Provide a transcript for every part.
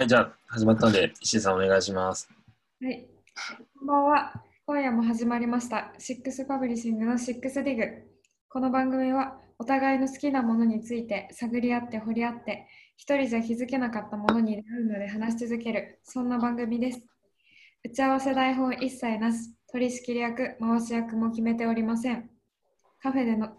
はい、じゃあ始まったので、石井さんお願いします。はい、こんばんは。今夜も始まりました。シックスパブリッシングのシックスディグ。この番組はお互いの好きなものについて探り合って掘り合って、一人じゃ気づけなかったものに出会うので話し続ける、そんな番組です。打ち合わせ台本一切なし、取仕切り役、回し役も決めておりません。カフェでの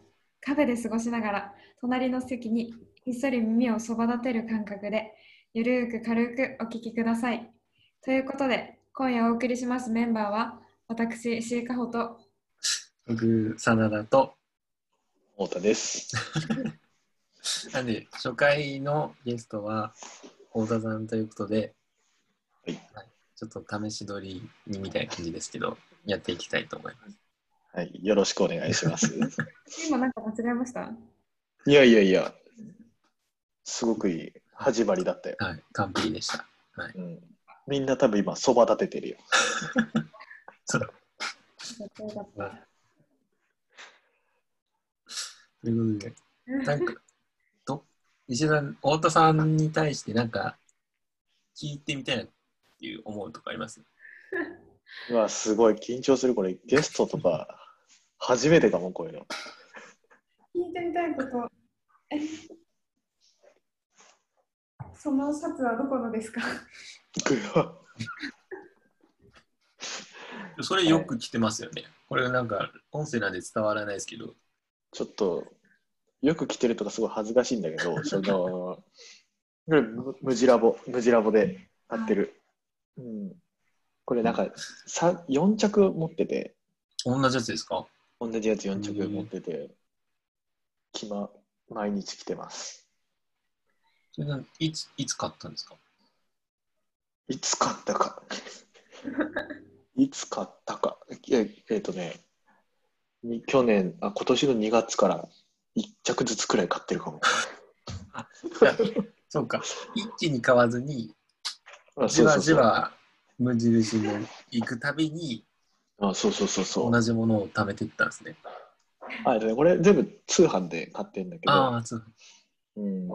カフェで過ごしながら、隣の席にひっそり耳をそば立てる感覚で、ゆるーく軽くお聞きください。ということで、今夜お送りしますメンバーは、私、石井加穂と、僕、真田と、太田です。なんで、初回のゲストは、太田さんということで、はいちょっと試し撮りにみたいな感じですけど、やっていきたいと思います。はい、よろしくお願いします。今なんか間違えました？いやいやいや、すごくいい始まりだったよ。はい、完璧でした。うん、みんな多分今、そば立ててるよ。そうということで、なんか、と石井さん、太田さんに対してなんか、聞いてみたいなっていう思うとかあります？うわ、すごい緊張する。これ、ゲストとか、初めてかも、こういうの。聞いてみたいこと、えそのシャツはどこのですか？それよく来てますよね。これなんか、音声なんで伝わらないですけど、ちょっと、よく着てるとかすごい恥ずかしいんだけど、その、これ、む無地ラボ、無地ラボで買ってる。うん、これなんか、さ4着持ってて、同じやつですか？同じやつ4着持ってて、きま、毎日着てます。それないついつ買ったんですか？いつ買ったか。いつ買ったか。いやえっ、とね、に去年あ、今年の2月から1着ずつくらい買ってるかも。そうか、一気に買わずに、あじわじわ無印の行くたびにあそうそうそうそう。同じものを貯めていったんですね。あでねこれ全部通販で買ってるんだけど、ああ、そう。うん、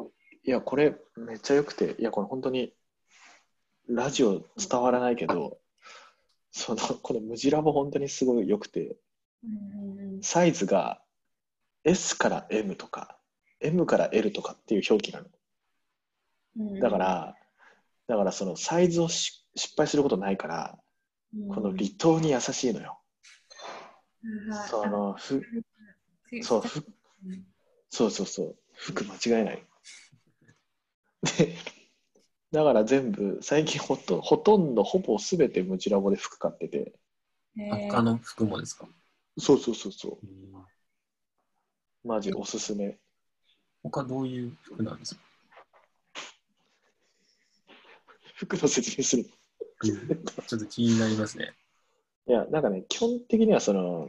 いや、これめっちゃ良くて、いや、これ本当にラジオ伝わらないけど、そのこの無地ラボ本当にすごい良くて、サイズが S から M とか M から L とかっていう表記なの。だか、ら、だからそのサイズをし失敗することないから、この離島に優しいのよ。そのふそうふそうそうそう、服間違いない。で、だから全部、最近ほとほとんど、ほぼすべてムチラボで服買ってて、他の服もですか？そうそうそうそう、マジおすすめ。他どういう服なんですか？服の説明する。ちょっと気になりますね。いや、なんかね、基本的にはその、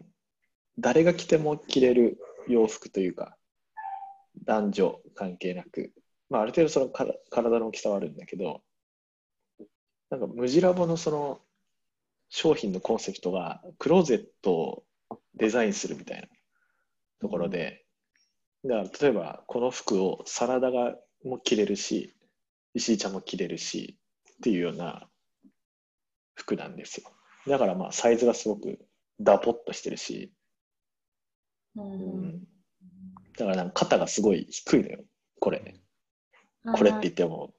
誰が着ても着れる洋服というか、男女関係なく、まあ、ある程度そのから体の大きさはあるんだけど、なんかムジラボのその商品のコンセプトが、クローゼットをデザインするみたいなところで、だから例えばこの服をサラダがも着れるし、石井ちゃんも着れるしっていうような服なんですよ。だからまあサイズがすごくダポっとしてるし、うん、だからなんか肩がすごい低いのよ、これ。これって言っても、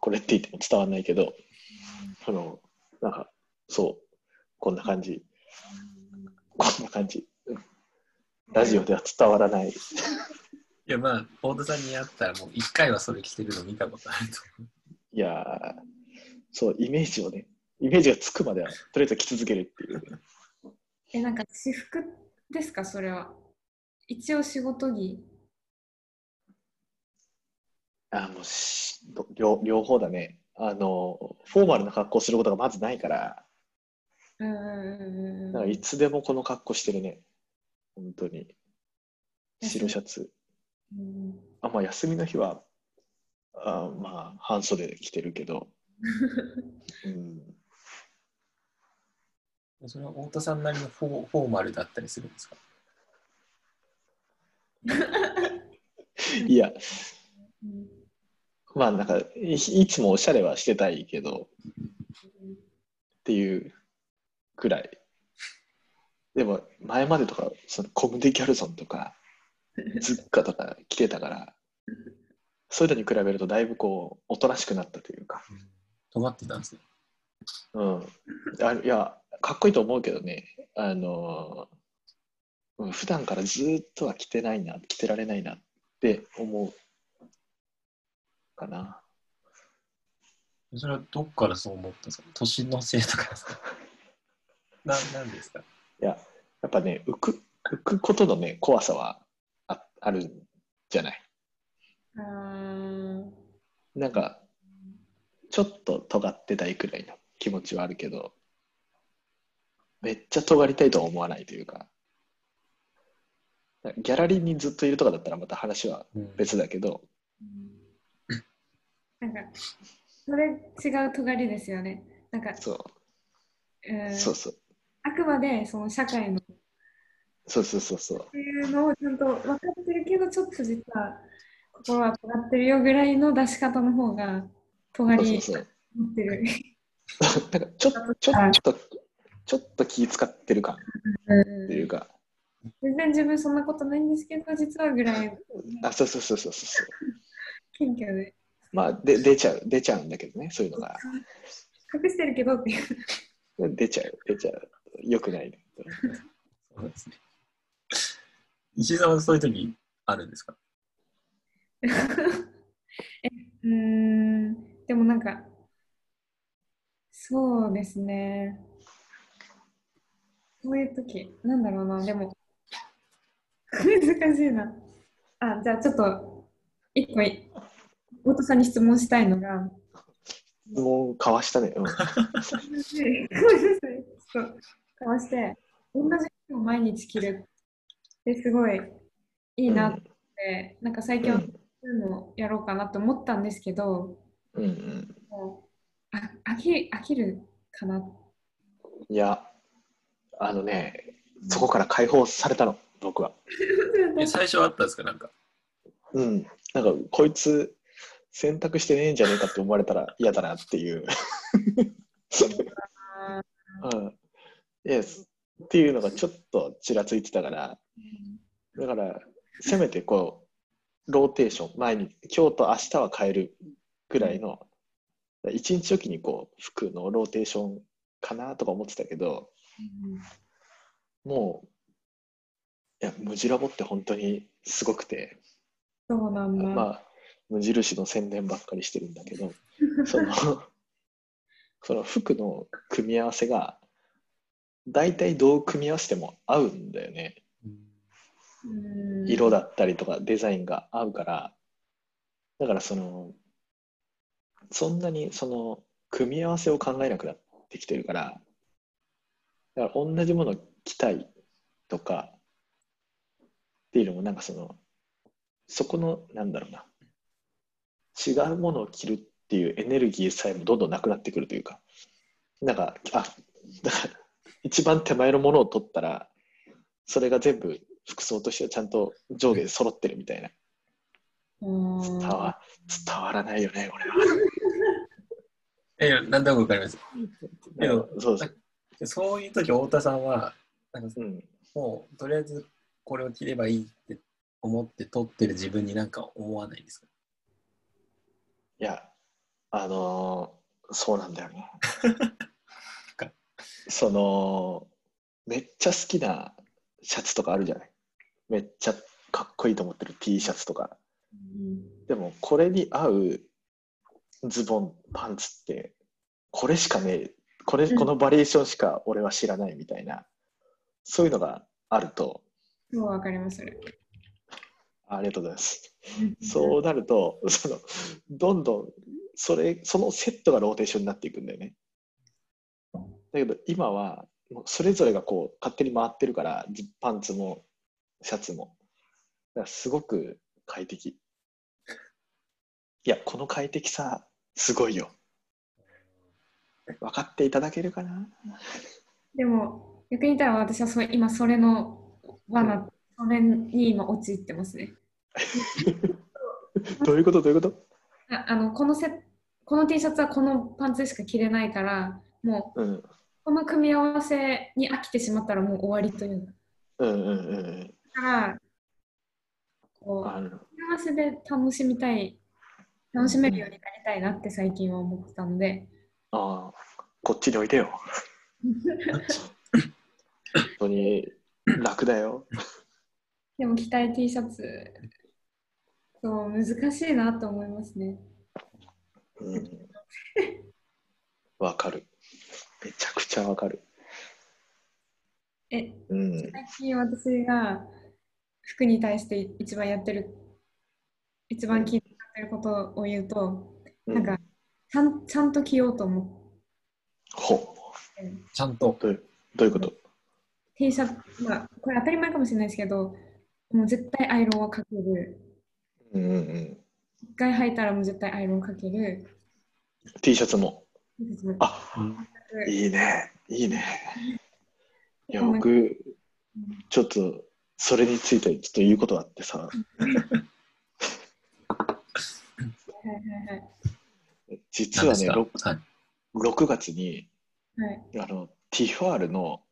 これって言っても伝わらないけど、その、なんか、そう、こんな感じ。こんな感じ。うんラジオでは伝わらない。いや、まあ、太田さんに会ったらもう一回はそれ着てるの見たことあると思いやーそう、イメージをね、イメージがつくまでは、とりあえず着続けるっていう。え、なんか私服ですか、それは。一応仕事着。あもうしど両両方だね。あの、フォーマルな格好することがまずないから、うんうんうんうんなんかいつでもこの格好してるね。本当に。白シャツ。うんあ、まあ休みの日は、あまあ半袖で着てるけど、うん、う。それは太田さんなりのフォーフォーマルだったりするんですか？いや、うんまあなんかい、いつもおしゃれはしてたいけど、っていうくらい。でも、前までとか、そのコムデ・ギャルソンとか、ズッカとか着てたから、そういうのに比べるとだいぶこう、おとなしくなったというか。尖ってたんですね。うん。あいや、かっこいいと思うけどね、あのうん普段からずっとは着てないな、着てられないなって思うかな。それはどっからそう思ったんですか？年のせいとかですか？ななんですか？いや、やっぱね、浮く、浮くことのね、怖さはああるんじゃない？あーなんか、ちょっと尖ってたいくらいの気持ちはあるけど、めっちゃ尖りたいとは思わないというか、ギャラリーにずっといるとかだったらまた話は別だけど、なんか、それ違う尖りですよね。なんか、そううんそうそう、あくまでその社会のっそうそうそうそう。ていうのをちゃんと分かってるけど、ちょっと実は心は尖ってるよぐらいの出し方の方が尖りそうそうそう。持ってる。なんかちょちょっと、ちょっと気使ってる感っていうか、全然自分そんなことないんですけど、実はぐらいあ、そうそうそうそうそう。謙虚で。まあ、で出ちゃう、出ちゃうんだけどね、そういうのが。隠してるけどっていう。出ちゃう、出ちゃう。よくない、ね。そうですね。石井さんはそういう時あるんですか？えうーん、でもなんか、そうですね。そういう時なんだろうな、でも、難しいな。あ、じゃあちょっと、一個い、太田さんに質問したいのが、もうかわしたね。うん。かわして、同じ服を毎日着るってすごいいいなって、なんか最近はそういうのをやろうかなと思ったんですけど、うんうん。もうあ飽き飽きるかな。いや、あのね、そこから解放されたの、僕は。え最初はあったんですか？なんか。うん。なんか、こいつ、選択してねえんじゃねえかって思われたら嫌だなっていう。うん。Yes っていうのがちょっとちらついてたから、だから、せめてこう、ローテーション、前に、今日と明日は変えるぐらいの、一日おきにこう、服のローテーションかなとか思ってたけど、もう、いや、ムジラボって本当にすごくて、そうなんだ。まあ、無印の宣伝ばっかりしてるんだけど、その、その服の組み合わせが、大体どう組み合わせても合うんだよね。うん。色だったりとかデザインが合うから、だからその、そんなにその、組み合わせを考えなくなってきてるから、だから同じもの着たいとかっていうのもなんかその、そこの、なんだろうな、違うものを着るっていうエネルギーさえもどんどんなくなってくるというか、なんか、あ、だから一番手前のものを取ったら、それが全部服装としてちゃんと上下で揃ってるみたいな。うん伝わ伝わらないよね、これは。え、なんだかわかります。でもそうそう。そういう時、太田さんは、なんかうん、もう、とりあえずこれを着ればいいって思って撮ってる自分になんか思わないですか？いや、あのーそうなんだよね か。その、めっちゃ好きなシャツとかあるじゃない？めっちゃかっこいいと思ってる T シャツとか。でも、これに合うズボン、パンツって、これしかねえ、これ、うんこのバリエーションしか俺は知らないみたいな、そういうのがあると、そうわかります。それありがとうございます。そうなると、そのどんどんそれそのセットがローテーションになっていくんだよね。だけど今はもうそれぞれがこう勝手に回ってるから、ジパンツもシャツも。だからすごく快適。いや、この快適さ、すごいよ。分かっていただけるかな？でも、逆に言ったら私はそ今それの罠、それに今陥ってますね。どういうこと？どういうこと？ああのこのセこの T シャツはこのパンツしか着れないからもううん。この組み合わせに飽きてしまったらもう終わりという。かうんうんうん。だからこう組み合わせで楽しみたい楽しめるようになりたいなって最近は思ってたので、あーこっちにおいでよ。本当に楽だよ。でも着たい T シャツそう難しいなと思いますね。うん。わかる。めちゃくちゃわかる。えうん。最近私が服に対して一番やってる一番気になってることを言うと、なんかちゃんちゃんと着ようと思ほって。ちゃんと。どういうどういうこと？T シャツ、まあ、これ当たり前かもしれないですけどもう絶対アイロンはかけるうんうんうん。一回履いたらもう絶対アイロンかける。T シャツも。ああうん。いいね。いいね。いや僕ちょっとそれについてちょっと言うことがあってさ。はいはいはい。実はね何 6, ですか？はい。6月にはい。あのティファールの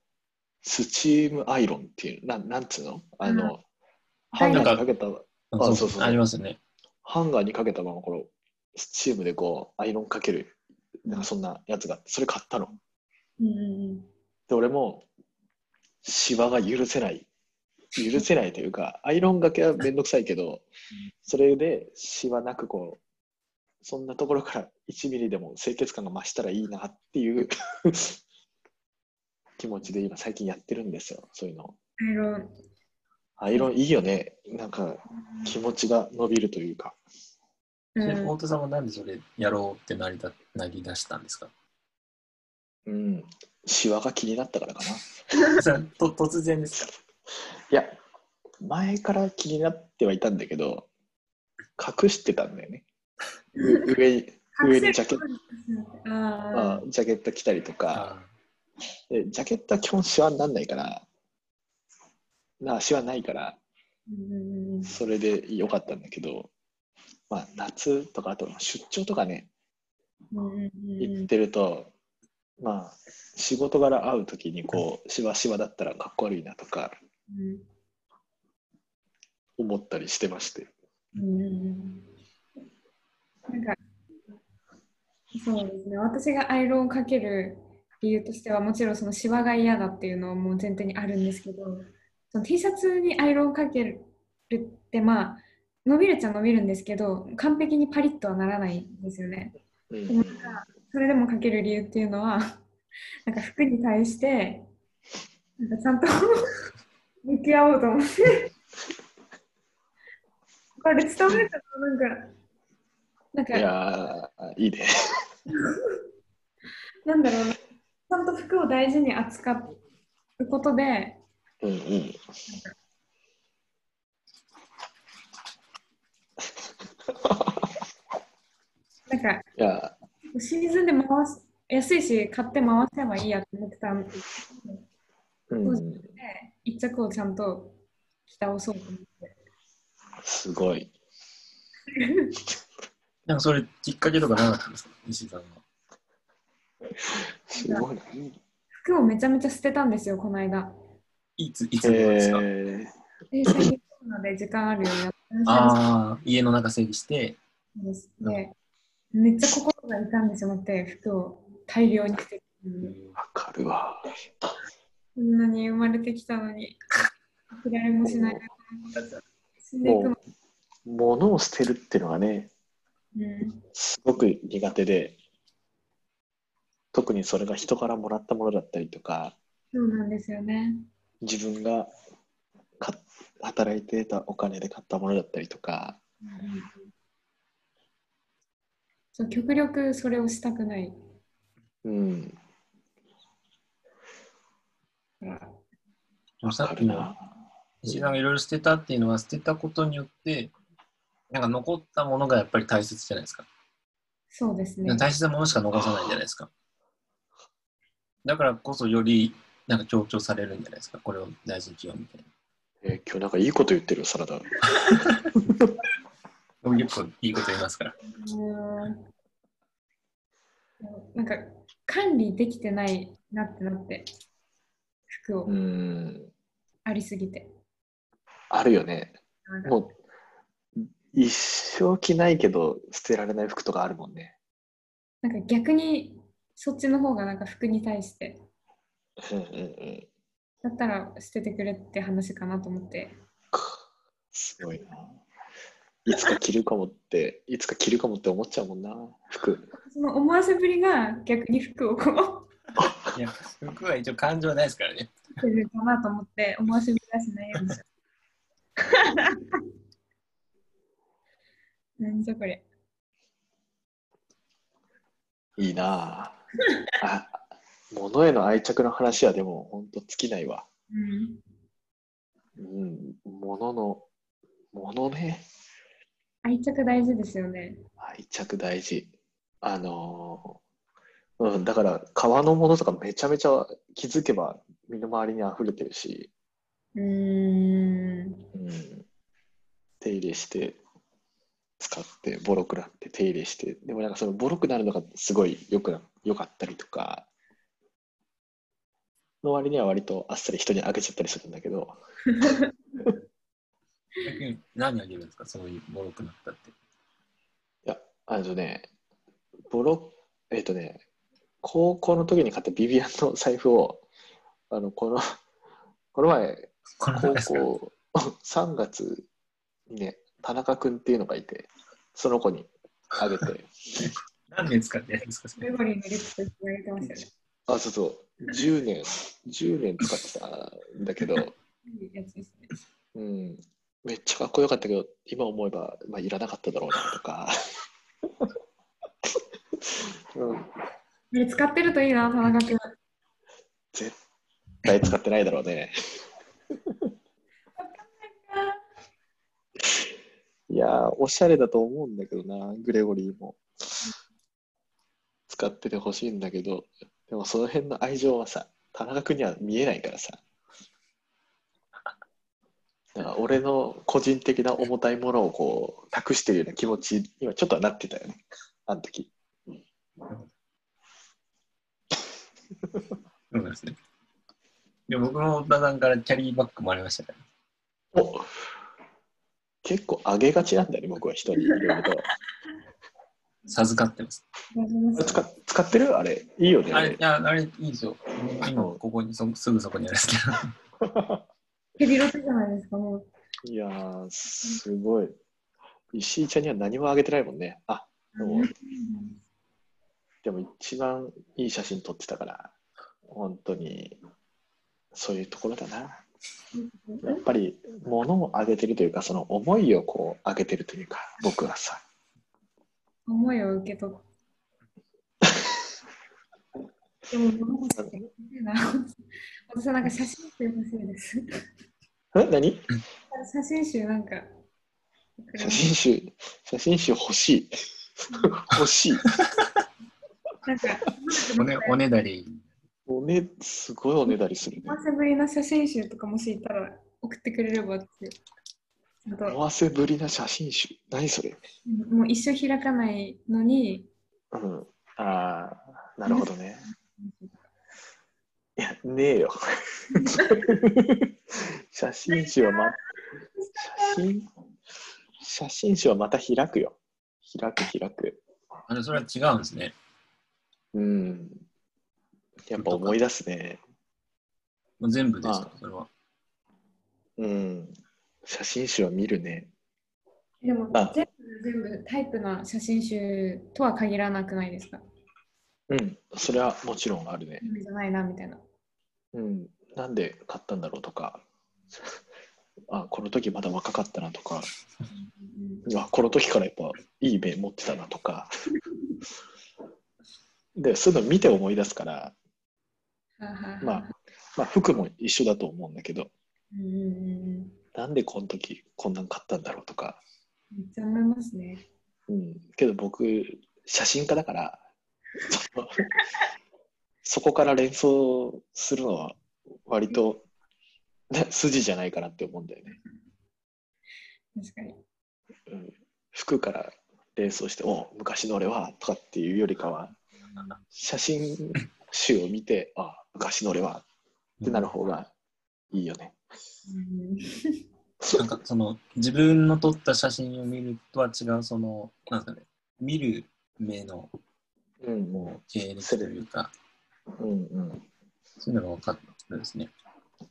スチームアイロンっていうなんなんつうの？あの、ハンガーにかけたあそうそうそう。ありますよね。ハンガーにかけたままこのスチームでこうアイロンかけるなんかそんなやつがあってそれ買ったの。うんうんで俺もシワが許せない。許せないというか アイロンがけはめんどくさいけどそれでシワなくこうそんなところから1ミリでも清潔感が増したらいいなっていう 気持ちで今最近やってるんですよそういうのアイロンアイロンいいよね。なんか気持ちが伸びるというか。うん。で太田さんはなんでそれやろうってなりだなり出したんですか？うん。シワが気になったからかな。それと突然ですか？いや、前から気になってはいたんだけど、隠してたんだよね。う上に上にジャケット。ああジャケット着たりとか、でジャケットは基本シワにならないから、なシワないから、ーそれでよかったんだけど、まあ、夏とか、あと出張とかね、行ってると、まあ、仕事柄会うときに、こう、シワシワだったらかっこ悪いなとかうん。思ったりしてまして。うんうんなんかそうですね。私がアイロンをかける理由としてはもちろんそのシワが嫌だっていうのはもう前提にあるんですけどその T シャツにアイロンかけるってまあ伸びるっちゃ伸びるんですけど完璧にパリッとはならないんですよね。なんかそれでもかける理由っていうのは なんか服に対してなんかちゃんと向き合おうと思ってこれ伝わるかななんかなんかいやー、いいね。なんだろうなちゃんと服を大事に扱うことでうんうん。なんかいや、シーズンで回す安いし買って回せばいいやと思ってたんでうん、一着をちゃんと着倒そうと思ってすごい。なんかそれきっかけとかなかったんですか？石井さんは。すごいな。服をめちゃめちゃ捨てたんですよこの間いつ、いつ頃ですか、えで最近コロナで時間あるようになってああ、家の中整理して、ですでめっちゃ心が痛んでしまって服を大量に捨ててー、わかるわ。こんなに生まれてきたのに嫌いもしない。もう、物を捨てるっていうのがね、うんすごく苦手で、特にそれが人からもらったものだったりとか、そうなんですよね自分がか働いてたお金で買ったものだったりとか、そう極力それをしたくないうん、さっきのわかるな。石井さんがいろいろ捨てたっていうのは、捨てたことによって、なんか残ったものがやっぱり大切じゃないですか。そうですね大切なものしか残さないじゃないですか。だからこそよりなんか強調されるんじゃないですか？これを大事にしようみたいな。えー今日なんかいいこと言ってるよ、サラダ。僕結構いいこと言いますから。うんなんか管理できてないなってなって服をうん。ありすぎて。あるよね。もう、一生着ないけど捨てられない服とかあるもんね。なんか逆にそっちの方がなんか服に対してうんうんうん。だったら捨ててくれって話かなと思って。すごいな。いつか着るかもって、いつか着るかもって思っちゃうもんな、服。その思わせぶりが逆に服をこういや、服は一応感情ないですからね。着てるかなと思って思わせぶりはしないようにしよう。なんじゃこれ。いいなあ。あ、物への愛着の話はでも本当尽きないわ。うん。うん、物の、物ね、愛着大事ですよね。愛着大事。あのーうん、だから革のものとかめちゃめちゃ気づけば身の回りに溢れてるし、うーん。うん、手入れして使ってボロくなって手入れしてでもなんかそのボロくなるのがすごいよくなよかったりとかの割には割とあっさり人にあげちゃったりするんだけど。逆に何あげるんですか？そういうボロくなったって。いやあのねボロえっ、とね高校の時に買ったビビアンの財布をあのこのこの前高校3月にね田中君っていうのがいてその子にあげて。何年使ってやるんですか？それ。メモリーてましたよね。あそうそう。10年。10年使ってたんだけど、いいやつですね。うん、めっちゃかっこよかったけど今思えば、まあ、いらなかっただろうなとか、うん、ね使ってるといいな、田中君。絶対使ってないだろうね。いやーおしゃれだと思うんだけどなグレゴリーも。使っててほしいんだけどでもその辺の愛情はさ田中君には見えないからさ。だから俺の個人的な重たいものをこう託してるような気持ちにはちょっとはなってたよね。あの時。そうですね。で僕も太田さんからキャリーバッグもありましたから、お結構上げがちなんだね僕は人にいろいろと授かってます。使使ってる？あれいいよねあれ、いや、あれいいですよ。今、ここにそ、すぐそこにあるんですけど。ヘビロテじゃないですか、もう。いやー、すごい。石井ちゃんには何もあげてないもんね。あ、でもでも一番いい写真撮ってたから、本当に、そういうところだな。やっぱり、物をあげてるというか、その思いをこう、あげてるというか、僕はさ。思いを受け取って。でも、物欲しいな。私はなんか写真集欲しいです。え何？写真集なんか。写真集、写真集欲しい。欲しい。なんか、おね、おねだり。おね、すごいおねだりするね。久しぶりの写真集とかもしいたら送ってくれればって。思わせぶりな写真集。何それもう一生開かないのに、うん。ああ、なるほどね。いや、ねえよ。写真集はま、写真、写真集はまた開くよ。開く、開く。あれ、それは違うんですね。うん。やっぱ思い出すね。もう全部ですか？あ、それは。うん。写真集は見るね。でもあ全部全部タイプな写真集とは限らなくないですか？うん。それはもちろんあるね。じゃないなみたいな。うん。なんで買ったんだろうとか。あ、この時まだ若かったなとか。あこの時からやっぱいい目持ってたなとか でそういうの見て思い出すから、まあ、まあ服も一緒だと思うんだけどうんうんうんなんでこの時こんなん買ったんだろうとか、めっちゃ思いますね。うん、けど僕写真家だからそこから連想するのは割と、ね、筋じゃないかなって思うんだよね、確かに。うん、服から連想して、お昔の俺はとかっていうよりかは、写真集を見て、あ昔の俺はってなる方がいいよね。なんかその自分の撮った写真を見るとは違うそのなんかね見る目のうんもう経歴というかうんうん。そういうのが分かるんですね。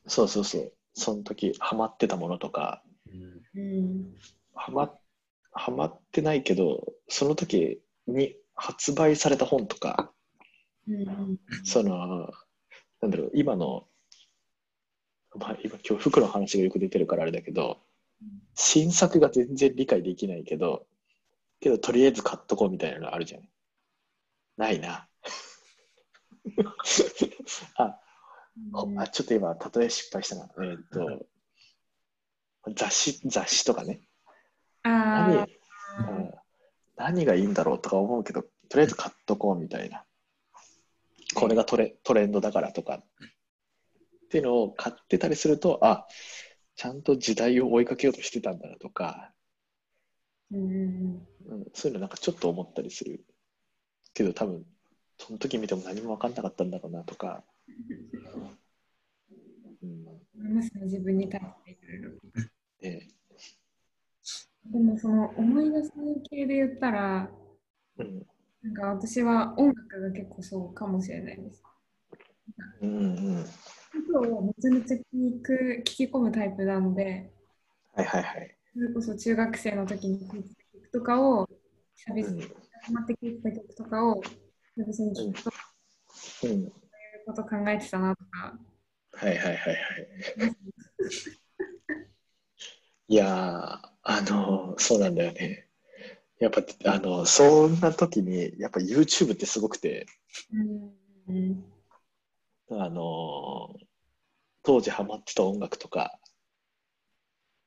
そうそうそう。その時ハマってたものとか、うんうんハマハマってないけど、その時に発売された本とか、うんその、なんだろう、今の、まあ、今今日服の話がよく出てるからあれだけど、新作が全然理解できないけど、けどとりあえず買っとこうみたいなのあるじゃん。ないな。あ、ほあ、ちょっと今、例え失敗したな。えーっと、雑誌、雑誌とかね。何あうん何がいいんだろうとか思うけど、とりあえず買っとこうみたいな。これがトレトレンドだからとか。っていうのを買ってたりすると、あ、ちゃんと時代を追いかけようとしてたんだなとか、うんうん、そういうのなんかちょっと思ったりする。けど多分、その時見ても何も分かんなかったんだろうなとか。うんますね、自分に対していろいろ。ねでもその思い出す系で言ったら、うんなんか私は音楽が結構そうかもしれないです。うんうん、音をめちゃめちゃ聞く聞き込むタイプなので、はいはいはい。それこそ中学生の時に聴いてた曲とかを、久々にうん始まって聴いてた曲とかを、久々に聴くと、そううん、いうこと考えてたなとか、はいはいはいはい。いやー、あのーそうなんだよね。やっぱ、あのそんな時に、やっぱ YouTube ってすごくて、うんうんあのー当時ハマってた音楽とか、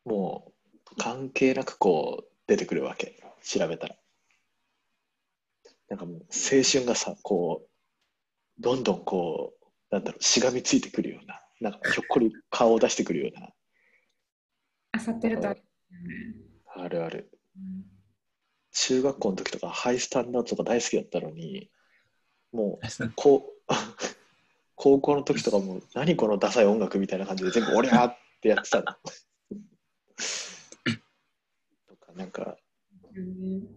もう関係なくこう出てくるわけ、調べたら。なんかもう青春がさ、こう、どんどんこう、なんだろう、しがみついてくるような、なんかひょっこり顔を出してくるような、あさってるとある、あるある。うん。中学校の時とかハイスタンダードとか大好きだったのに、もううんこう高校の時とかも何このダサい音楽みたいな感じで全部俺やってやってたの。とかなんかうん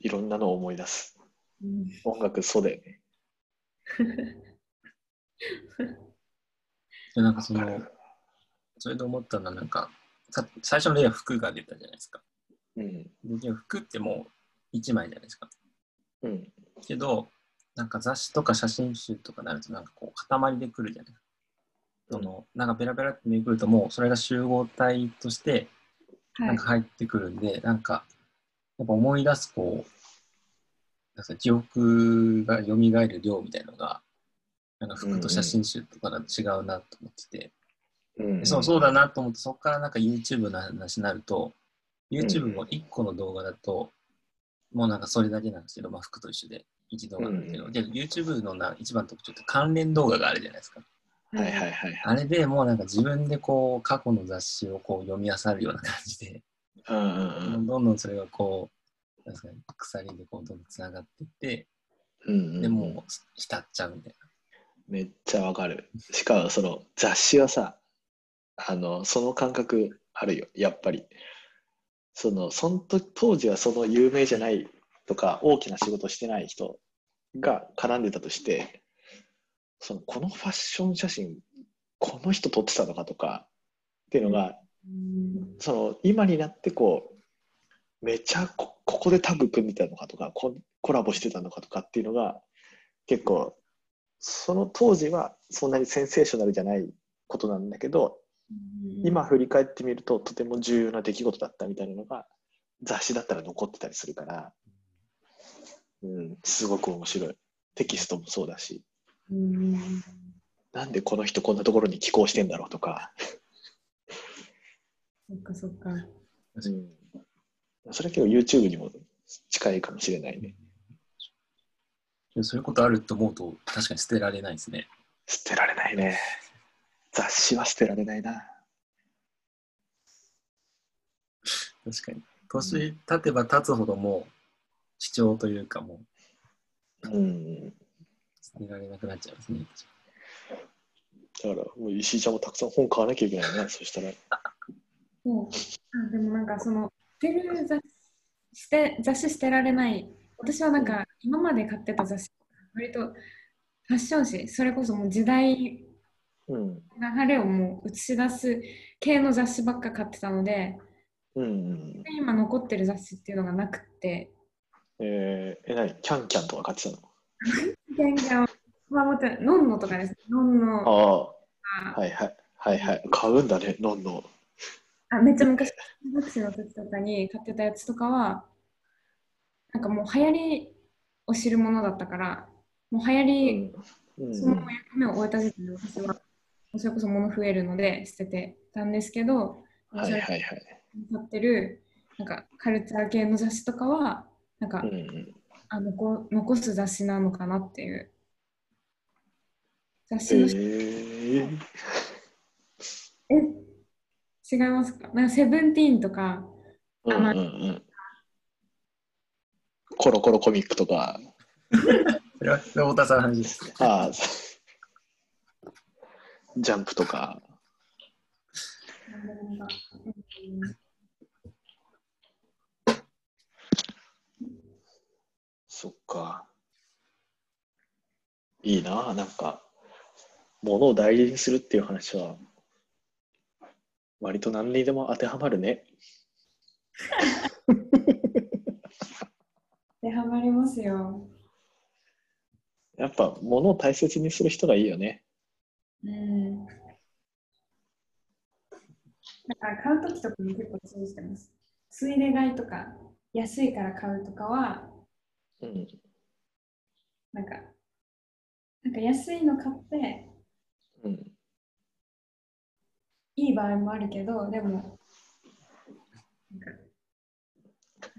いろんなのを思い出す。うん音楽そうだよね。で なんかそのそれで思ったのはなんかさ最初の例は服が出たじゃないですか。うん。で服ってもう1枚じゃないですか。うん。けどなんか雑誌とか写真集とかなるとなんかこう塊でくるじゃない。そのなんかペラペラってめくるともうそれが集合体としてはい。なんか入ってくるんで、なんかやっぱ思い出すこうなんか記憶が蘇る量みたいのがなんか服と写真集とかだと違うなと思ってて、うん、そうそうだなと思ってそこからなんか YouTube の話になると YouTube も1個の動画だともうなんかそれだけなんですけど、まあ、服と一緒で一動画なんだけど、うんけど YouTube のな一番特徴って関連動画があるじゃないですか。はいはいはいはい。あれでもうなんか自分でこう過去の雑誌をこう読み漁るような感じで、うんうんうんどんどんそれがこう、なんですかね、鎖でこうどんどんつながっていって、うんうんでもう浸っちゃうみたいめっちゃわかる。しかもその雑誌はさ、あの、その感覚あるよ、やっぱり。その、その時当時はその有名じゃないとか、大きな仕事してない人が絡んでたとして、その、このファッション写真、この人撮ってたのかとか、っていうのが、その、今になってこう、めちゃこ、ここでタッグ組んでたのかとか、ココラボしてたのかとかっていうのが、結構、その当時はそんなにセンセーショナルじゃないことなんだけど、今振り返ってみるととても重要な出来事だったみたいなのが雑誌だったら残ってたりするから、うん、すごく面白い。テキストもそうだし、うんなんでこの人こんなところに寄稿してんだろうとか、そっかそっか。うん、それは結構 YouTube にも近いかもしれないね。な。そういうことあると思うと、確かに捨てられないですね。捨てられないね。雑誌は捨てられないな。確かに。年経てば経つほどもう、主張というかもうん。う、見られなくなっちゃいますね。だから、もう石井ちゃんもたくさん本買わなきゃいけないな、そしたら。そうあでもなんかその捨てる雑捨て雑誌捨てられない私はなんか今まで買ってた雑誌割とファッション誌それこそもう時代うん。流れをもう映し出す系の雑誌ばっか買ってたのでうん。で今残ってる雑誌っていうのがなくってえー、え、なにキャンキャンとか買ってたの？全然まあもっとノンノとかですノンノああ、あはいはい。はいはい。買うんだね、のんの。あめっちゃ昔中学生の時とかに買ってたやつとかはなんかもう流行りを知るものだったからもう流行うり、ん。うんその役目を終えた時点で私はそれこそ物増えるので捨ててたんですけど、はいはいはい。買ってるなんかカルチャー系の雑誌とかはなんか、うんうん。あ残残す雑誌なのかなっていう。雑え誌の、ー、え違いますか？なんかセブンティーンとかうんうんうん。コロコロコミックとか、太田さんの話ですね。ああ、ジャンプとか、うんそっか。いいな、なんか、物を大事にするっていう話は、割と何にでも当てはまるね。当てはまりますよ。やっぱ物を大切にする人がいいよね。うん。だから買うときとかも結構注意してます。ついで買いとか、安いから買うとかは、うん。なんか、なんか安いの買って、うん。いい場合もあるけど、でも、なんか、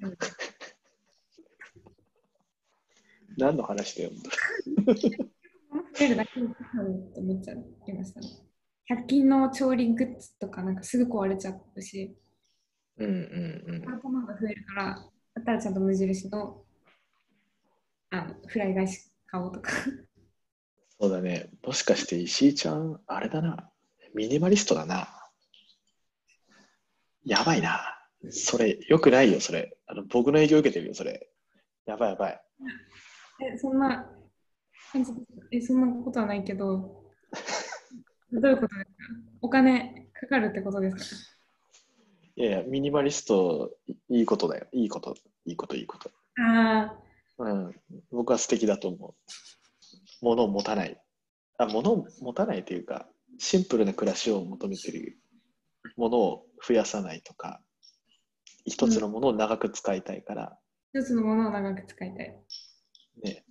うん何の話だよ。物増えるだけで買うって思っちゃいましたね。100均の調理グッズとかなんかすぐ壊れちゃうし、うんうんうん。このが増えるから、だったらちゃんと無印のあのフライ返し買おうとか。そうだね。もしかして石井ちゃん、あれだな。ミニマリストだな。やばいな。それ、よくないよ、それ。あの僕の影響受けてるよ、それ。やばいやばい。え、そんな感じえ、そんなことはないけど、どういうことですか？お金かかるってことですか？いやいや、ミニマリスト、いいいことだよ。いいこと、いいこと、いいこと。あうん。僕は素敵だと思う。物を持たない。あ、物を持たないというか、シンプルな暮らしを求めてるものを増やさないとか、一つのものを長く使いたいから、あ、一つのものを長く使いたい。ね。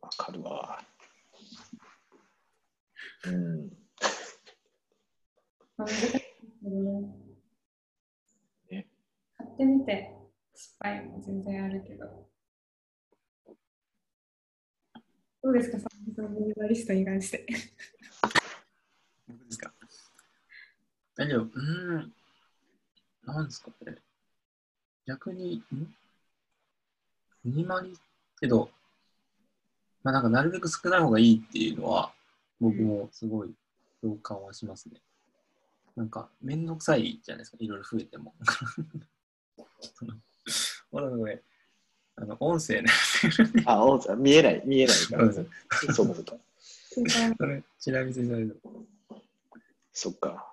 わかるわ。うん。ね買ってみて失敗も全然あるけど。どうですか、さんまさんミニマリストに関して。僕ですか？大丈夫？うん。なんですか？ね。逆に、ん？ミニマリけど、まあなんかなるべく少ない方がいいっていうのは、僕もすごい共感はしますね。なんか、めんどくさいじゃないですか、いろいろ増えても。そのほらごめん。あの、音声ね。あ、お見えない、見えないから。そうそうか、そうか。それ、ちなみにそれ、そっか。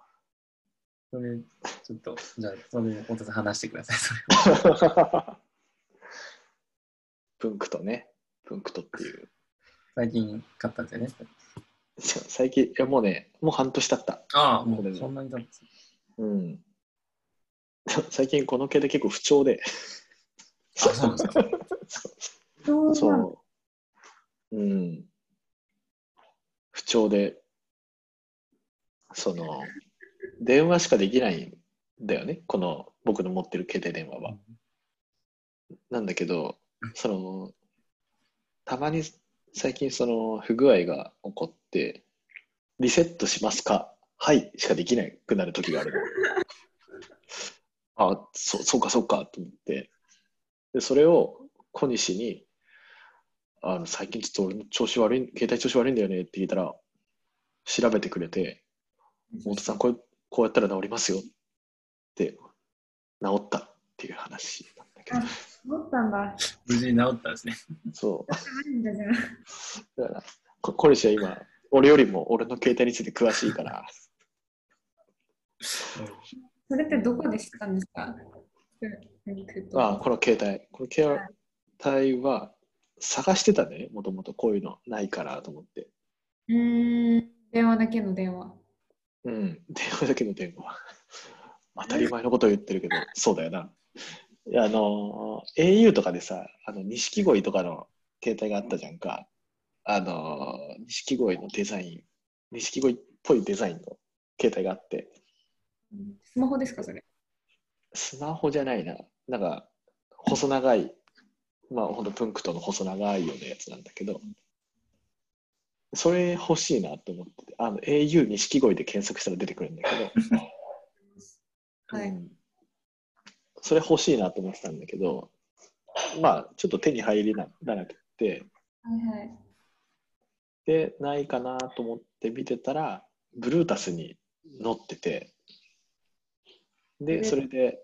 それ、ちょっと、じゃあ、それ、太田さん話してください、それ。プンクトね。プンクトっていう。最近買ったんですよね。最近、いやもうね、もう半年経った。ああ、もうそんなに経ったんですねうん。最近この系で結構不調で。あ、そうなんですか。そうそう。うん。不調で、その、電話しかできないんだよね。この僕の持ってる携帯電話は。なんだけど、その、たまに最近その不具合が起こって、リセットしますか？はいしかできなくなる時があるの。あそそうかそうかと思ってでそれを小西にあの最近ちょっと俺の調子悪い携帯調子悪いんだよねって聞いたら調べてくれて太田さんこうこうやったら治りますよって治ったっていう話なんだけどあ、思ったんだ。無事に治ったんですね。そう。だからこ小西は今俺よりも俺の携帯について詳しいからそれってどこで知ったんですか？あこの携帯この携帯は探してたねもともとこういうのないからと思ってうーん、電話だけの電話。うん、電話だけの電話。当たり前のことを言ってるけど、そうだよな。あの、au とかでさ、あの、錦鯉とかの携帯があったじゃんか。あの、錦鯉のデザイン、錦鯉っぽいデザインの携帯があって、うんスマホですか、それ。スマホじゃないな。なんか、細長い、まあ、ほんとプンクトの細長いようなやつなんだけど、それ欲しいなと思ってて、あの、au 錦鯉で検索したら出てくるんだけど、はい。うんそれ欲しいなと思ってたんだけど、まあ、ちょっと手に入りななくて、はいはい。で、ないかなと思って見てたら、ブルータスに載ってて、で、それで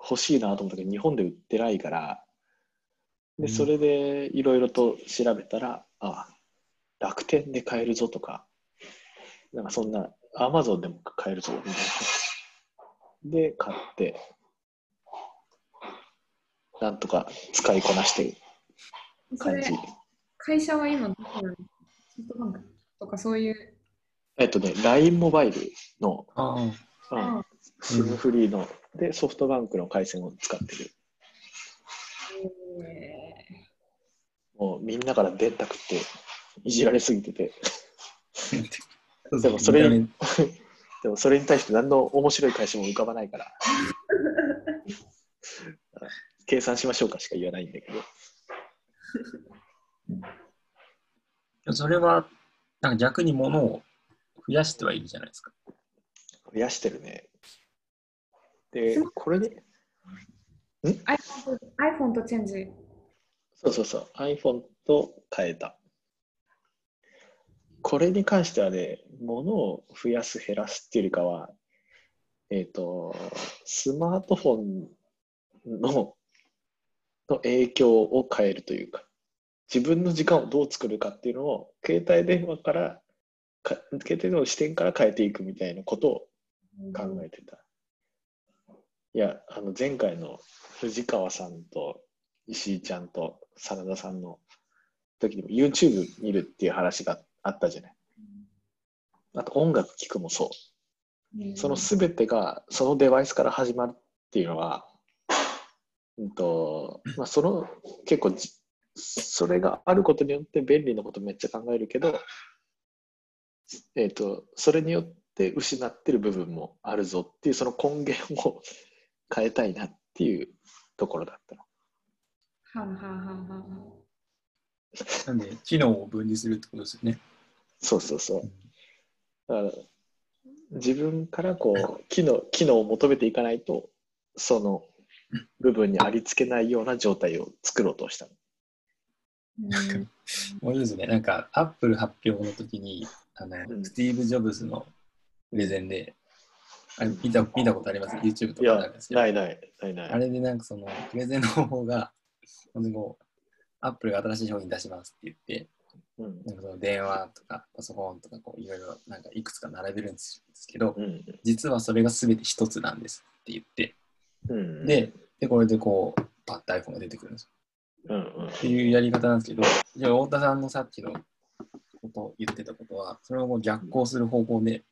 欲しいなと思ったけど、日本で売ってないから、で、それでいろいろと調べたら、あ、楽天で買えるぞとか、なんかそんな、アマゾンでも買えるぞみたいな。で、買って、なんとか使いこなしてる感じ。、会社は今どこなんですか？ソフトバンクとかそういう。えっとね、LINE モバイルの、あうんあシムフリーの、で、ソフトバンクの回線を使ってる。えもうみんなから電卓っていじられすぎてて、あ。でもそれに でもそれに対して何の面白い会社も浮かばないから、計算しましょうかしか言わないんだけど、それは、なんか逆に物を増やしてはいるじゃないですか。増やしてるね。で、これで、ー iPhone と iPhone とチェンジ。そうそうそう、iPhone と変えた。これに関してはね、物を増やす、減らすっていうよりかは、えっ、と、スマートフォンのの影響を変えるというか、自分の時間をどう作るかっていうのを、携帯電話から、か携帯電話の視点から変えていくみたいなことを考えてた。いや、あの前回の藤川さんと石井ちゃんと真田さんの時にも YouTube 見るっていう話があったじゃない。あと音楽聴くもそう。その全てがそのデバイスから始まるっていうのは、うんとまあ、その結構じそれがあることによって便利なことめっちゃ考えるけど、えー、とそれによって失ってる部分もあるぞっていうその根源を変えたいなっていうところだったの。はんはんはんはんはんなんで、機能を分離するってことですよね。そうそうそう。だから自分からこう機能機能を求めていかないとその部分にありつけないような状態を作ろうとしたの。うんもういいですね。なんか、アップル発表の時に、あの、うんスティーブ・ジョブズのプレゼンで、あれ見た見たことあります ?YouTube とかであるんです、けど、ないない、ないない。あれでなんかその、プレゼンの方法が、本当にこう、アップルが新しい商品出しますって言って、うんなんかその電話とかパソコンとかこういろいろなんかいくつか並べるんですけど、うん実はそれが全て一つなんですって言って、うん、で、でこれでこう、パッと iPhone が出てくるんですよ。うんうんっていうやり方なんですけど、じゃあ太田さんのさっきのこと言ってたことは、それをもう逆行する方向で、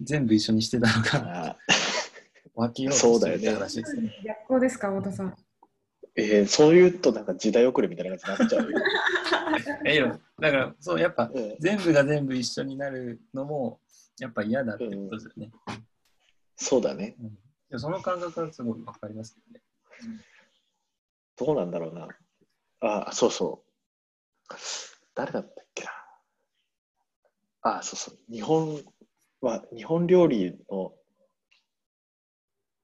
全部一緒にしてたのが、あ分けようとしてるってそうだよね話ですね。逆光ですか、太田さん。えー、そう言うとなんか時代遅れみたいな感じになっちゃうよ。ええよだから、そう、やっぱ、うん全部が全部一緒になるのも、やっぱ嫌だってことですよね。そうだね。うんでその感覚はすごい分かりますけどね。どうなんだろうな。あ、そうそう。誰だったっけな。あ、そうそう。日本は、日本料理の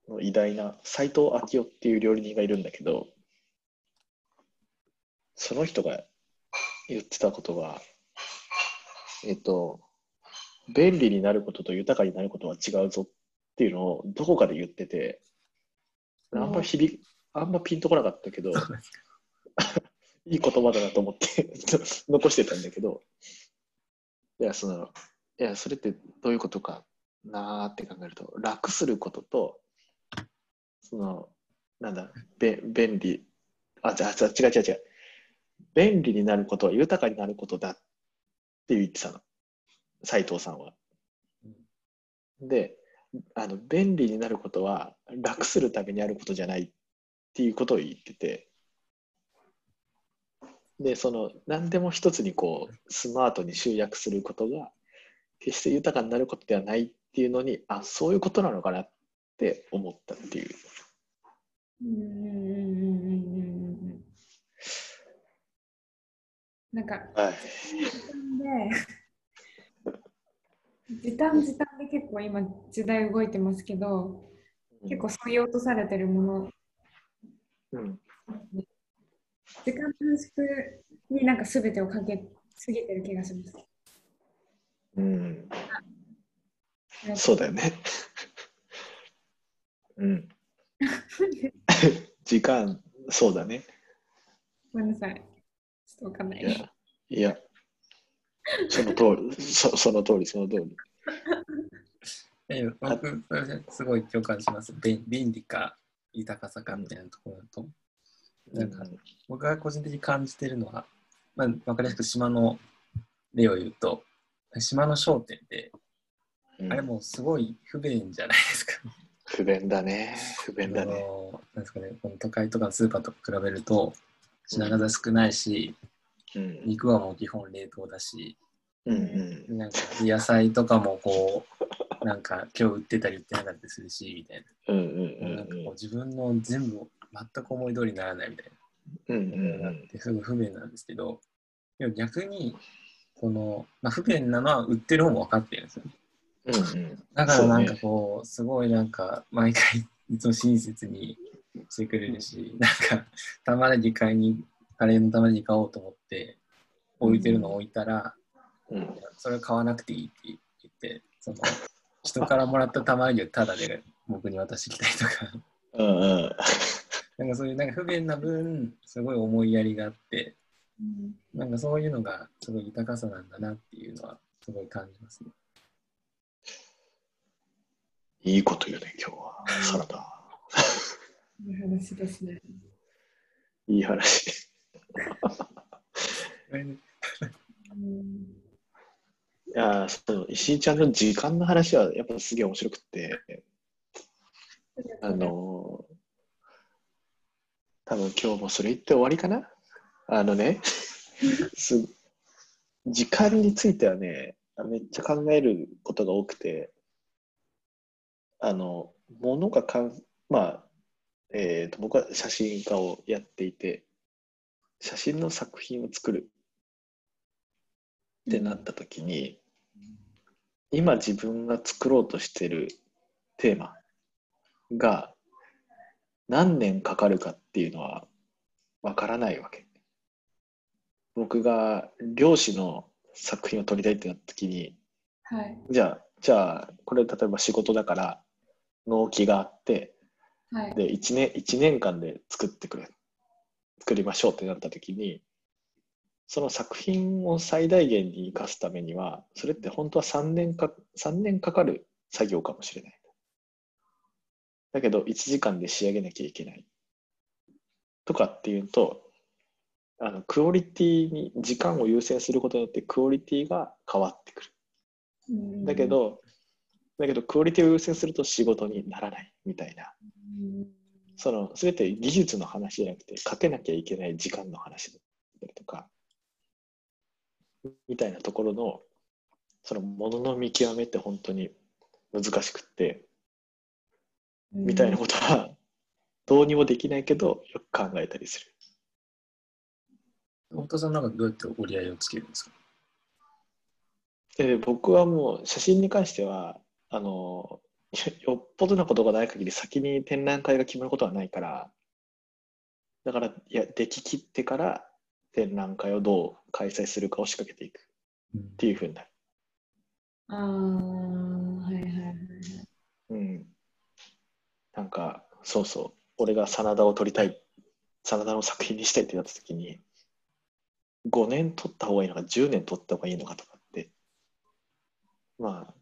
の偉大な斎藤昭夫っていう料理人がいるんだけど、その人が言ってたことは、えっと、便利になることと豊かになることは違うぞっていうのをどこかで言ってて、あんま響あんまピンとこなかったけど、いい言葉だなと思って 残してたんだけど、いや、その、いや、それってどういうことかなーって考えると、楽することと、その、なんだ、べ便利、あ、じゃあ、違う違う違う。便利になることは豊かになることだって言ってたの、斉藤さんは。で、あの便利になることは楽するためにあることじゃないっていうことを言ってて、で、その何でも一つにこうスマートに集約することが決して豊かになることではないっていうのに、あ、そういうことなのかなって思ったっていう。うんうんうんうんうんなんか、はい。時短で、時短で結構今時代動いてますけど、結構そういう落とされてるもの、うん、時間短縮になんか全てをかけすぎてる気がします。うん、そうだよね。うん。時間、そうだね。ごめんなさい。ちょっとわかんないい。や、いや、その通り、そその通り、その通り。え僕、それすごい共感します。便便利か豊かさかみたいなところだと。なんか僕が個人的に感じてるのは、まあ、わかりやすく島の例を言うと、島の商店って、うんあれもうすごい不便じゃないですか。不便だね。不便だあね。のなんですかね、この都会とかのスーパーと比べると、品数少ないし、うん。肉はもう基本冷凍だし、うんうん。なんか野菜とかもこう、なんか今日売ってたり売ってなかったりするし、みたいうんうんな。なんかこう自分の全部全く思い通りにならないみたいうん。うんなうんすごい不便なんですけど、でも逆に、この、まあ、不便なのは売ってる方も分かってるんですよ。うんうん。だからなんかこう、すごいなんか、毎回いつも親切にしてくれるし、なんか、玉ねぎ買いに、カレーの玉ねぎ買おうと思って、置いてるの置いたら、うんそれ買わなくていいって言って、その、人からもらった玉ねぎをタダで僕に渡してきたりとか、うんうん。なんかそういうなんか不便な分、すごい思いやりがあって、うんなんかそういうのがすごい豊かさなんだなっていうのはすごい感じますね。いいこと言うね、今日は。サラダ。いい話ですね。いい話。うんいやー、その石井ちゃんの時間の話はやっぱすげえ面白くって、あのー多分今日もそれ言って終わりかなあのね、す時間についてはね、めっちゃ考えることが多くて、あの、ものがかん、まあ、えーと、僕は写真家をやっていて、写真の作品を作るってなった時に、今自分が作ろうとしてるテーマが何年かかるかっていうのはわからないわけ。僕が漁師の作品を撮りたいってなった時に、はい。じゃあ、じゃあ、これ例えば仕事だから納期があって、はい。で、1年、一年間で作ってくれ、作りましょうってなった時に、その作品を最大限に生かすためには、それって本当は3年か、三年かかる作業かもしれない。だけど、1時間で仕上げなきゃいけない。とかっていうと、あの、クオリティに、時間を優先することによってクオリティが変わってくる。うんだけ、ど、だけど、クオリティを優先すると仕事にならないみたいな。うんその全て技術の話じゃなくてかけなきゃいけない時間の話だったりとかみたいなところのそのものの見極めって本当に難しくってみたいなことはどうにもできないけどよく考えたりする。太田さんなんかどうやって折り合いをつけるんですか？で僕はもう写真に関してはあのよっぽどなことがない限り先に展覧会が決まることはないから、だから、いや、でき切ってから展覧会をどう開催するかを仕掛けていくうんっていうふうになる。ああ、はいはいはいはい。うん。なんか、そうそう、俺が真田を撮りたい、真田の作品にしたいってなった時に、5年撮った方がいいのか、10年撮った方がいいのかとかって、まあ、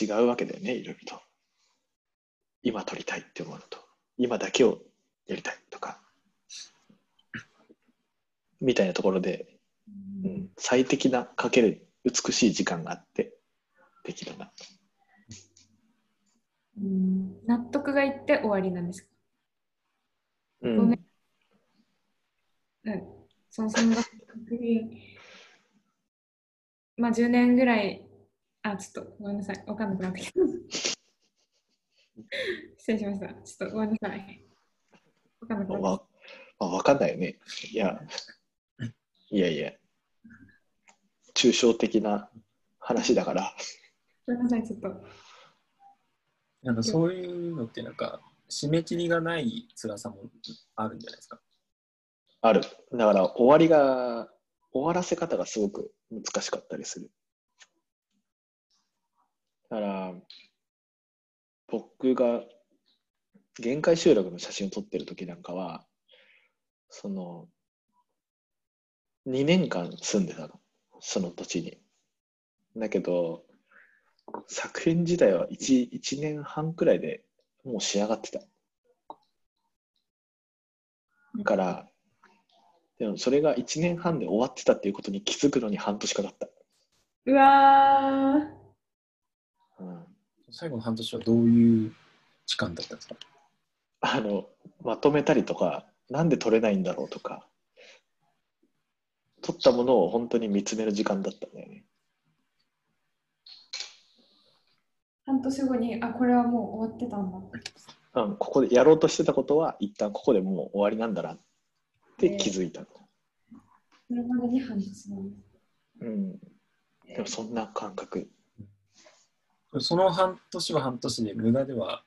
違うわけだよね、いろいろと。今撮りたいって思うのと、今だけをやりたいとか、みたいなところで、うん、最適なかける美しい時間があって、適度な。うん納得がいって終わりなんですか？うんごめんうん。そのそのまあ10年ぐらい、あ、ちょっとごめんなさい。わかんなくなってきた。失礼しました。ちょっとごめんなさい。わかんなくなってきわ、まあ、わかんないよね。いや、いやいや、抽象的な話だから。た。ごめんなさい、ちょっと。なんかそういうのってなんか締め切りがない辛さもあるんじゃないですか？ある。だから、終わりが、終わらせ方がすごく難しかったりする。だから、僕が限界集落の写真を撮ってる時なんかは、その、2年間住んでたの。その土地に。だけど、作品自体は 1, 1年半くらいでもう仕上がってた。だから、でもそれが1年半で終わってたっていうことに気づくのに半年かかった。うわー。うん、最後の半年はどういう時間だったんですか？あの、まとめたりとか、なんで取れないんだろうとか、取ったものを本当に見つめる時間だったんだよね。半年後に、あ、これはもう終わってたんだ。うん、ここでやろうとしてたことは、一旦ここでもう終わりなんだなって気づいた。それまでに半年なんだ。うん、でもそんな感覚。その半年は半年で無駄では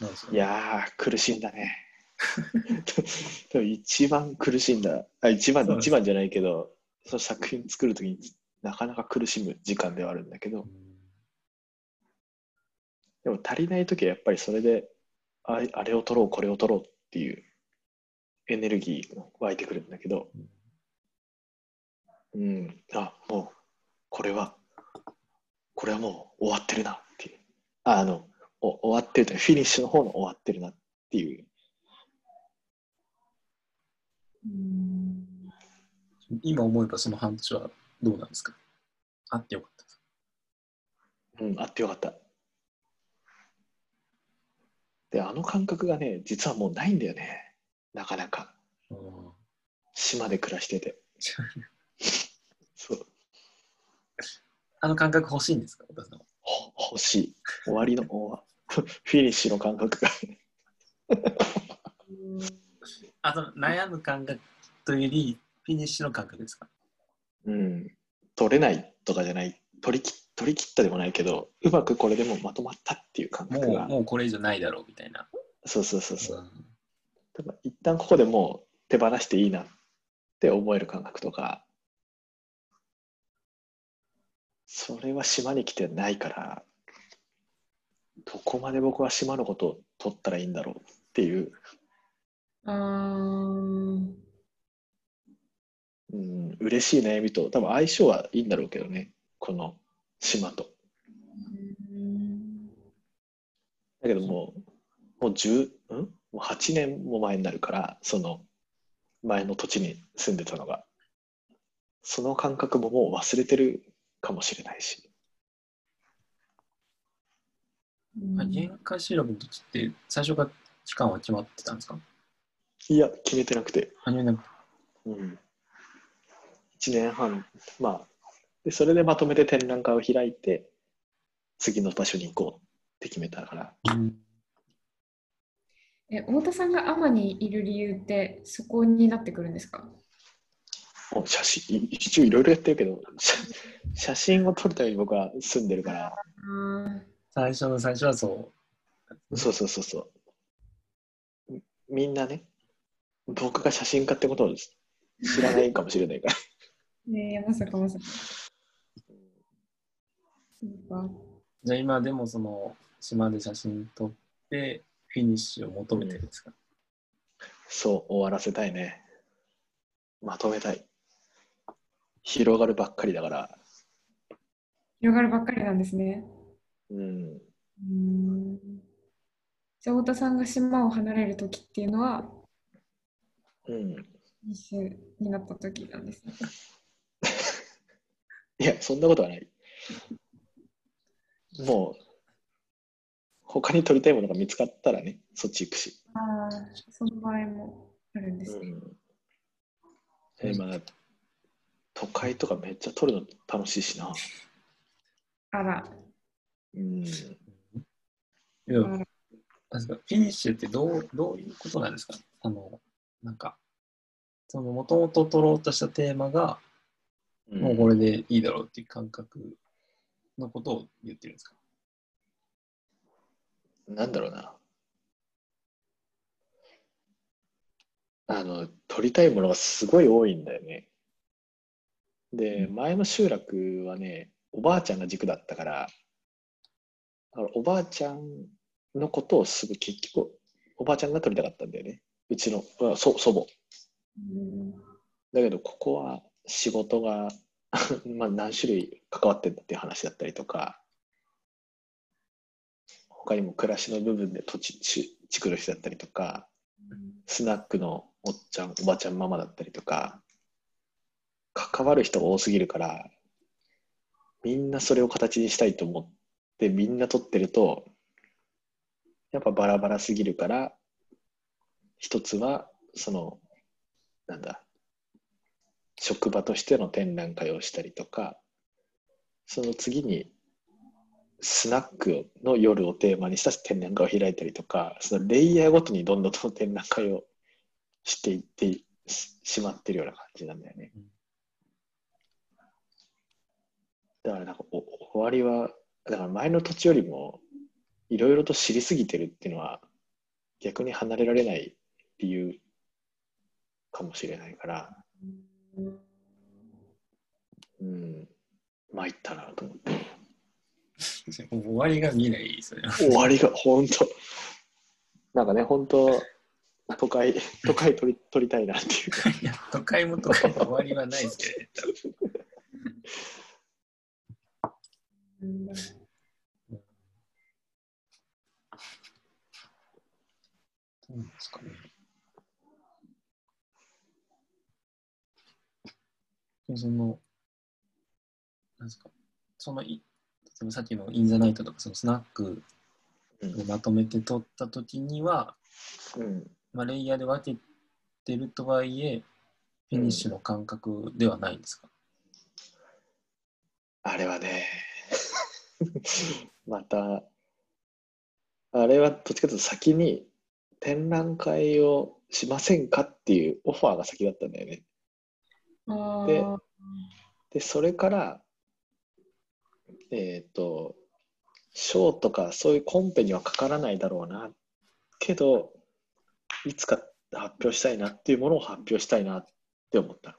ないですか、いやー、苦しんだね。でも一番苦しんだ、あ一番一番じゃないけど、その作品作るときになかなか苦しむ時間ではあるんだけど、でも足りないときはやっぱりそれであれ、あれを取ろう、これを取ろうっていうエネルギーが湧いてくるんだけど、うん、あ、もう、これは、これはもう終わってるなっていう。ああの、お終わってるというかフィニッシュの方の終わってるなっていう。うん今思えばその半年はどうなんですか？あってよかった。うん、あってよかった。で、あの感覚がね、実はもうないんだよね。なかなか。島で暮らしてて。そう。あの感覚欲しいんですか？欲しい。終わりの、終 わフィニッシュの感覚が。あと悩む感覚というよりフィニッシュの感覚ですか？うん。取れないとかじゃない。取りき取り切ったでもないけど、うまくこれでもまとまったっていう感覚が。もうもうこれ以上ないだろうみたいな。そうそうそうそう。んだから一旦ここでもう手放していいなって思える感覚とか、それは島に来てないから、どこまで僕は島のことを取ったらいいんだろうっていう、あーうん、嬉しい悩みと、多分相性はいいんだろうけどね、この島と。うん。だけどもう、もう10、ん？もう8年も前になるから、その前の土地に住んでたのが、その感覚ももう忘れてるかもしれないし。うん。限界集落の時って最初から期間は決まってたんですか？いや、決めてなくて、なんかうん、1年半、まあで、それでまとめて展覧会を開いて、次の場所に行こうって決めたから、え太田さんが奄美にいる理由ってそこになってくるんですか？写真、い一応いろいろやってるけど、写 写真を撮るために僕は住んでるから、あ最初の最初はそそうそうそうそう。みみんなね、僕が写真家ってことを知らないかもしれないから。ねえ、まさかまさか。そうか。じゃあ今でもその島で写真撮ってフィニッシュを求めてるんですか、そう、終わらせたいね。まとめたい。広がるばっかりだから。広がるばっかりなんですね。うん。うーん。じゃあ、太田さんが島を離れるときっていうのは、うん。一周になったときなんですね。いや、そんなことはない。もう、他に撮りたいものが見つかったらね、そっち行くし。ああ、その場合もあるんですね。うん。えまあ、都会とかめっちゃ撮るの楽しいしな。あら、うん。いやあらなんですかフィニッシュってどうどういうことなんですか？あの、なんか、その、もともと取ろうとしたテーマが、もうこれでいいだろうっていう感覚のことを言ってるんですか？なんだろうな。あの、撮りたいものがすごい多いんだよね。で、前の集落はね、おばあちゃんが軸だったから、あのおばあちゃんのことをすぐ結局、おばあちゃんが撮りたかったんだよね。うちのあそ祖母。うんだけど、ここは仕事が まあ何種類関わってんだっていう話だったりとか、他にも暮らしの部分で土地ち作る人だったりとか、スナックのおっちゃん、おばちゃんママだったりとか、関わる人が多すぎるから、みんなそれを形にしたいと思って、みんな撮ってると、やっぱバラバラすぎるから、一つは、その、なんだ、職場としての展覧会をしたりとか、その次に、スナックの夜をテーマにした展覧会を開いたりとか、そのレイヤーごとにどんどんと展覧会をしていってししまってるような感じなんだよねうん。だからなんかお終わりは、だから前の土地よりもいろいろと知りすぎてるっていうのは逆に離れられない理由かもしれないから、うん、参ったなと思って。終わりが見えないですよね。終わりが本当なんかね本当都会 都会取り取りたいなっていうかいや、都会も都会も終わりはないですけどね。うんどうなんですかね。でその、なんですか、そのい、例えばさっきのインザナイトとか、そのスナックうん。でまとめて撮ったときには、うん。まあ、レイヤーで分けてるとはいえ、フィニッシュの感覚ではないんですか、あれはね。またあれはどっちかというと先に展覧会をしませんかっていうオファーが先だったんだよね。ででそれからえっ、と賞とかそういうコンペにはかからないだろうな。けどいつか発表したいなっていうものを発表したいなって思った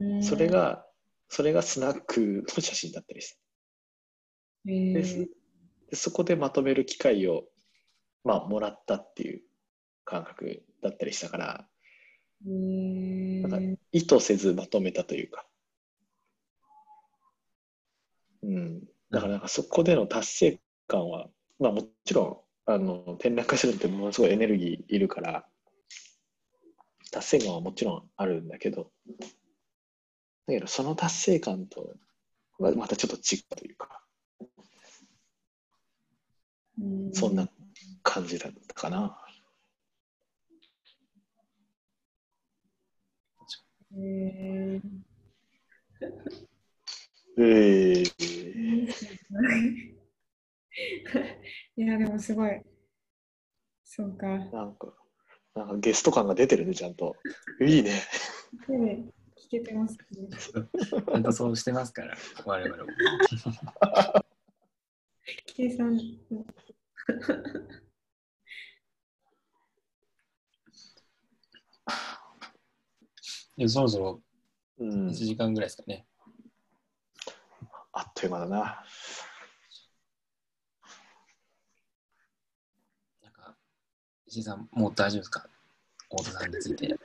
の。うん。それがそれがスナックの写真だったりして。えー。でそこでまとめる機会を、まあ、もらったっていう感覚だったりしたから。えー。なん意図せずまとめたというか、うん、だからなんかそこでの達成感は、まあ、もちろんあの展覧会するのってものすごいエネルギーいるから達成感はもちろんあるんだけどだけどその達成感とはまたちょっと違うというかうん。そんな感じだったかな。えーええ いや、でもすごい。そうか。なんか、なんかゲスト感が出てるね、ちゃんと。いいね。聞けてますね。ちゃんとそうしてますから、我々も。計算。いやそろそろうん1、時間ぐらいですかね。あっという間だな。なんか、石井さん、もう大丈夫ですか？太田さんについて。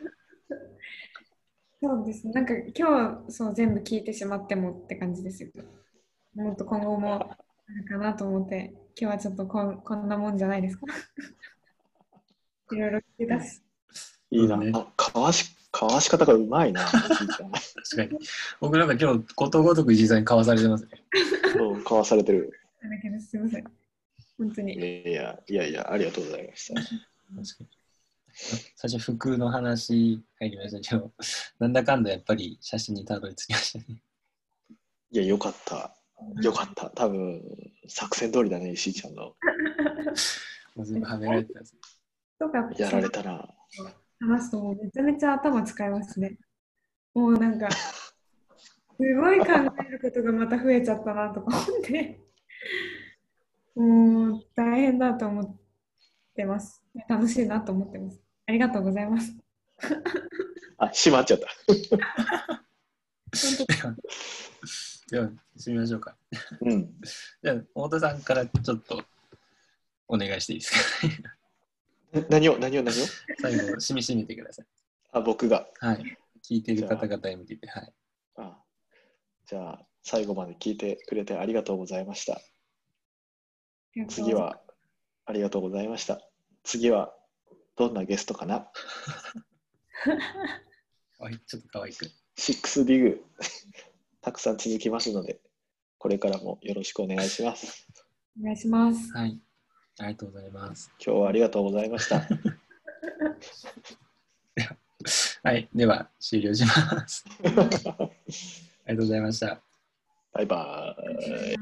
そうですね。なんか今日そう全部聞いてしまってもって感じですよ。もっと今後もあるかなと思って、今日はちょっとこんこんなもんじゃないですか？いろいろ聞き出し。いいな。ねあかわし、かわし方がうまいな。じいちゃん確かに。僕なんか今日、ことごとく石井さんにかわされてますね。そうかわされてる。す。すみません。本当に。いやいやいや、ありがとうございました。確かに。最初、服の話入りましたけど、なんだかんだやっぱり写真にたどり着きましたね。いや、よかった。よかった。多分、作戦通りだね、石井ちゃんの。もう全部はめられてたやられたな。話すともうめちゃめちゃ頭使いますね。もうなんか、すごい考えることがまた増えちゃったなとか思って、もう大変だと思ってます。楽しいなと思ってます。ありがとうございます。あ、閉まっちゃった。では、してみましょうか。うん。じゃあ、太田さんからちょっとお願いしていいですか？な何を、何を、何を？最後、しみしみてください。あ、僕が。はい。聞いてる方々に向けて、はい。あじゃあ、最後まで聞いてくれてありがとうございました。次。は、ありがとうございました。次は、どんなゲストかな？かわいいちょっと可愛く。?6 ディグ、たくさん続きますので、これからもよろしくお願いします。お願いします。はい。ありがとうございます。今日はありがとうございました。はい。では、終了します。ありがとうございました。バイバーイ。